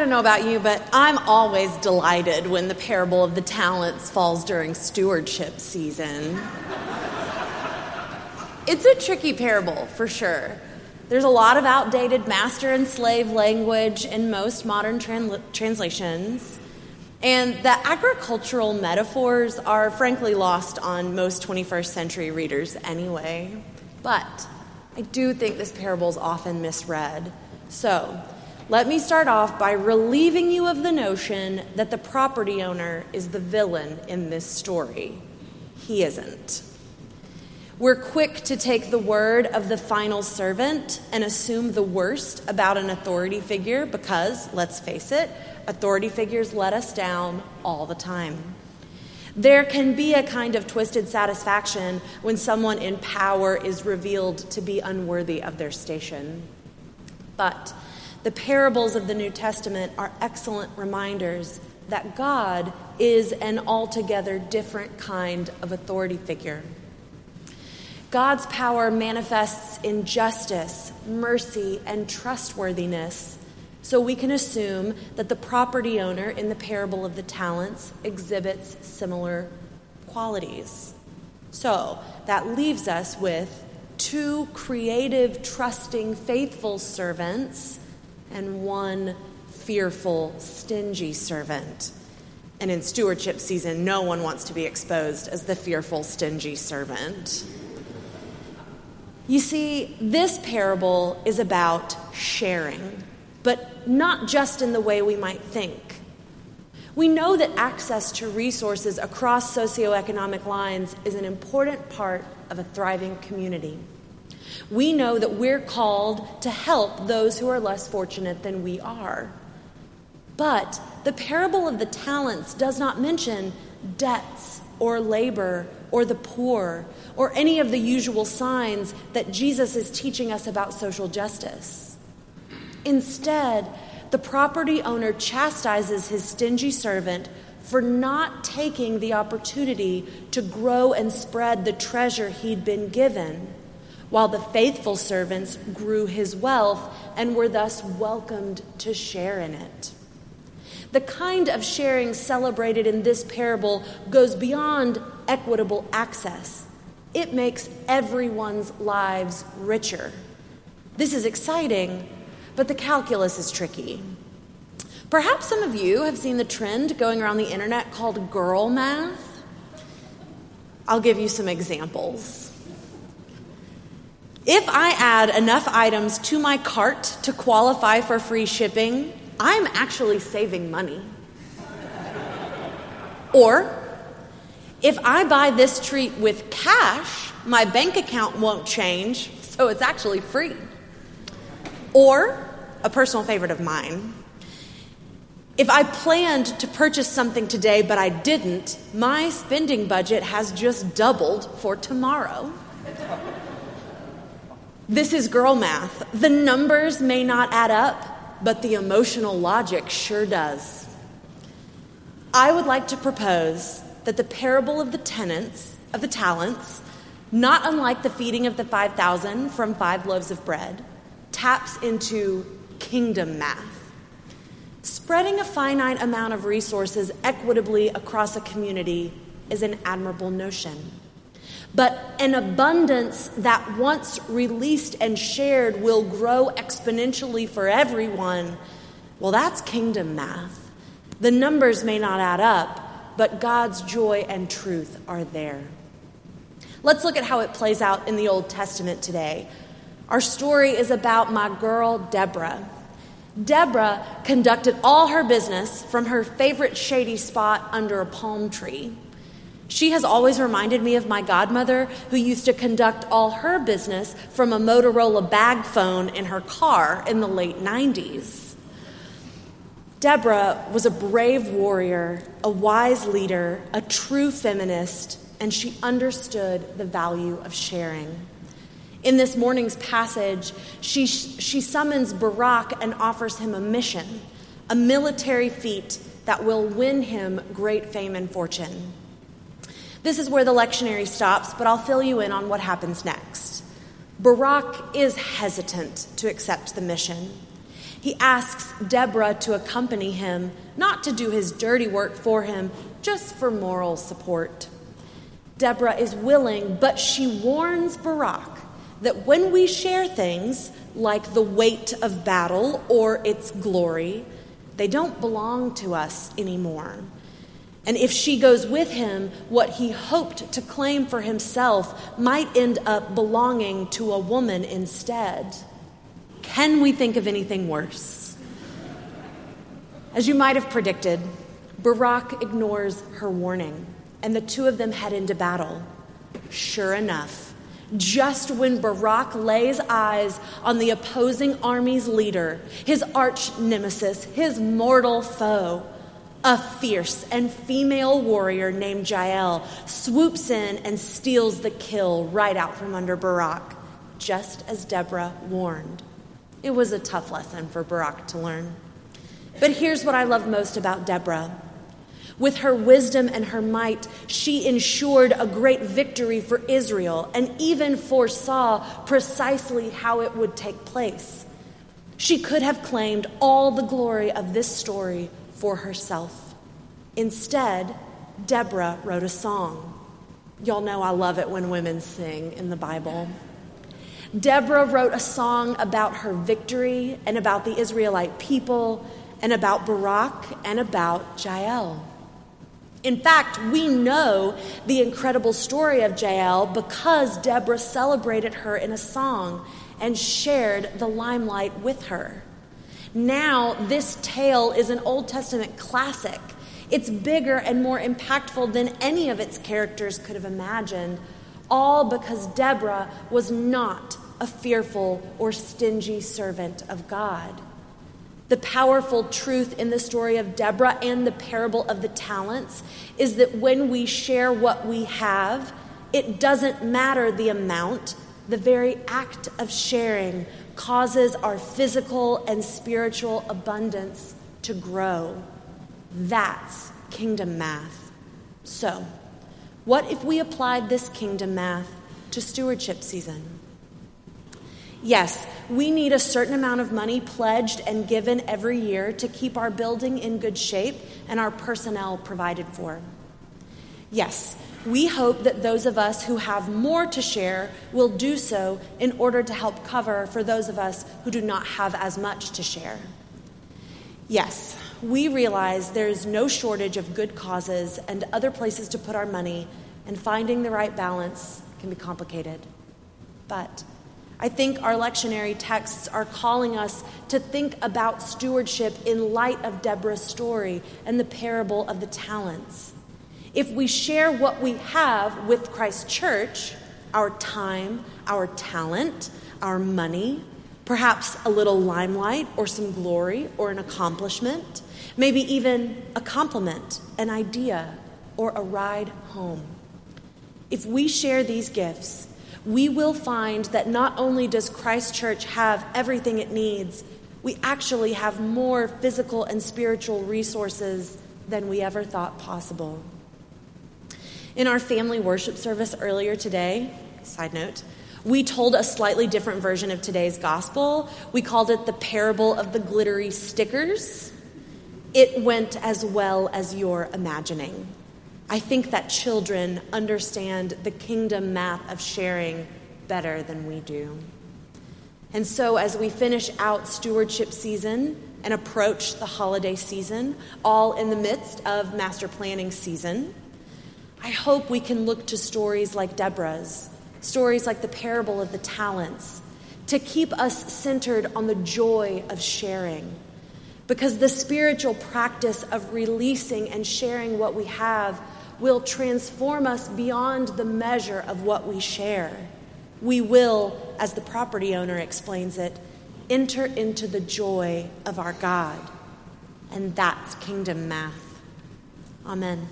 don't know about you, but I'm always delighted when the parable of the talents falls during stewardship season. it's a tricky parable, for sure. There's a lot of outdated master and slave language in most modern tran- translations. And the agricultural metaphors are frankly lost on most 21st century readers anyway. But I do think this parable is often misread. So, let me start off by relieving you of the notion that the property owner is the villain in this story. He isn't. We're quick to take the word of the final servant and assume the worst about an authority figure because, let's face it, authority figures let us down all the time. There can be a kind of twisted satisfaction when someone in power is revealed to be unworthy of their station. But the parables of the New Testament are excellent reminders that God is an altogether different kind of authority figure. God's power manifests in justice, mercy, and trustworthiness. So we can assume that the property owner in the parable of the talents exhibits similar qualities. So that leaves us with two creative, trusting, faithful servants and one fearful, stingy servant. And in stewardship season, no one wants to be exposed as the fearful, stingy servant. You see, this parable is about sharing, but not just in the way we might think. We know that access to resources across socioeconomic lines is an important part of a thriving community. We know that we're called to help those who are less fortunate than we are. But the parable of the talents does not mention debts or labor or the poor or any of the usual signs that Jesus is teaching us about social justice. Instead, the property owner chastises his stingy servant for not taking the opportunity to grow and spread the treasure he'd been given while the faithful servants grew his wealth and were thus welcomed to share in it. The kind of sharing celebrated in this parable goes beyond equitable access. It makes everyone's lives richer. This is exciting, but the calculus is tricky. Perhaps some of you have seen the trend going around the internet called girl math. I'll give you some examples. If I add enough items to my cart to qualify for free shipping, I'm actually saving money. Or, if I buy this treat with cash, my bank account won't change, so it's actually free. Or, a personal favorite of mine, if I planned to purchase something today but I didn't, my spending budget has just doubled for tomorrow. This is girl math. The numbers may not add up, but the emotional logic sure does. I would like to propose that the parable of the tenants, of the talents, not unlike the feeding of the 5,000 from five loaves of bread, taps into kingdom math. Spreading a finite amount of resources equitably across a community is an admirable notion. But an abundance that once released and shared will grow exponentially for everyone. Well, that's kingdom math. The numbers may not add up, but God's joy and truth are there. Let's look at how it plays out in the Old Testament today. Our story is about my girl, Deborah. Deborah conducted all her business from her favorite shady spot under a palm tree. She has always reminded me of my godmother, who used to conduct all her business from a Motorola bag phone in her car in the late 90s. Deborah was a brave warrior, a wise leader, a true feminist, and she understood the value of sharing. In this morning's passage, she, she summons Barak and offers him a mission, a military feat that will win him great fame and fortune. This is where the lectionary stops, but I'll fill you in on what happens next. Barak is hesitant to accept the mission. He asks Deborah to accompany him, not to do his dirty work for him, just for moral support. Deborah is willing, but she warns Barak that when we share things like the weight of battle or its glory, they don't belong to us anymore. And if she goes with him, what he hoped to claim for himself might end up belonging to a woman instead. Can we think of anything worse? As you might have predicted, Barak ignores her warning, and the two of them head into battle. Sure enough, just when Barak lays eyes on the opposing army's leader, his arch nemesis, his mortal foe, a fierce and female warrior named Jael swoops in and steals the kill right out from under Barak, just as Deborah warned. It was a tough lesson for Barak to learn. But here's what I love most about Deborah. With her wisdom and her might, she ensured a great victory for Israel and even foresaw precisely how it would take place. She could have claimed all the glory of this story for herself. Instead, Deborah wrote a song. Y'all know I love it when women sing in the Bible. Deborah wrote a song about her victory and about the Israelite people and about Barak and about Jael. In fact, we know the incredible story of Jael because Deborah celebrated her in a song and shared the limelight with her. Now, this tale is an Old Testament classic. It's bigger and more impactful than any of its characters could have imagined, all because Deborah was not a fearful or stingy servant of God. The powerful truth in the story of Deborah and the parable of the talents is that when we share what we have, it doesn't matter the amount, the very act of sharing causes our physical and spiritual abundance to grow. That's kingdom math. So, what if we applied this kingdom math to stewardship season? Yes, we need a certain amount of money pledged and given every year to keep our building in good shape and our personnel provided for. Yes, we hope that those of us who have more to share will do so in order to help cover for those of us who do not have as much to share. Yes, we realize there is no shortage of good causes and other places to put our money, and finding the right balance can be complicated. But I think our lectionary texts are calling us to think about stewardship in light of Deborah's story and the parable of the talents. If we share what we have with Christ Church, our time, our talent, our money, perhaps a little limelight or some glory or an accomplishment, maybe even a compliment, an idea, or a ride home. If we share these gifts, we will find that not only does Christ Church have everything it needs, we actually have more physical and spiritual resources than we ever thought possible. In our family worship service earlier today, side note, we told a slightly different version of today's gospel. We called it the parable of the glittery stickers. It went as well as your imagining. I think that children understand the kingdom math of sharing better than we do. And so, as we finish out stewardship season and approach the holiday season, all in the midst of master planning season, I hope we can look to stories like Deborah's, stories like the parable of the talents, to keep us centered on the joy of sharing. Because the spiritual practice of releasing and sharing what we have will transform us beyond the measure of what we share. We will, as the property owner explains it, enter into the joy of our God. And that's kingdom math. Amen.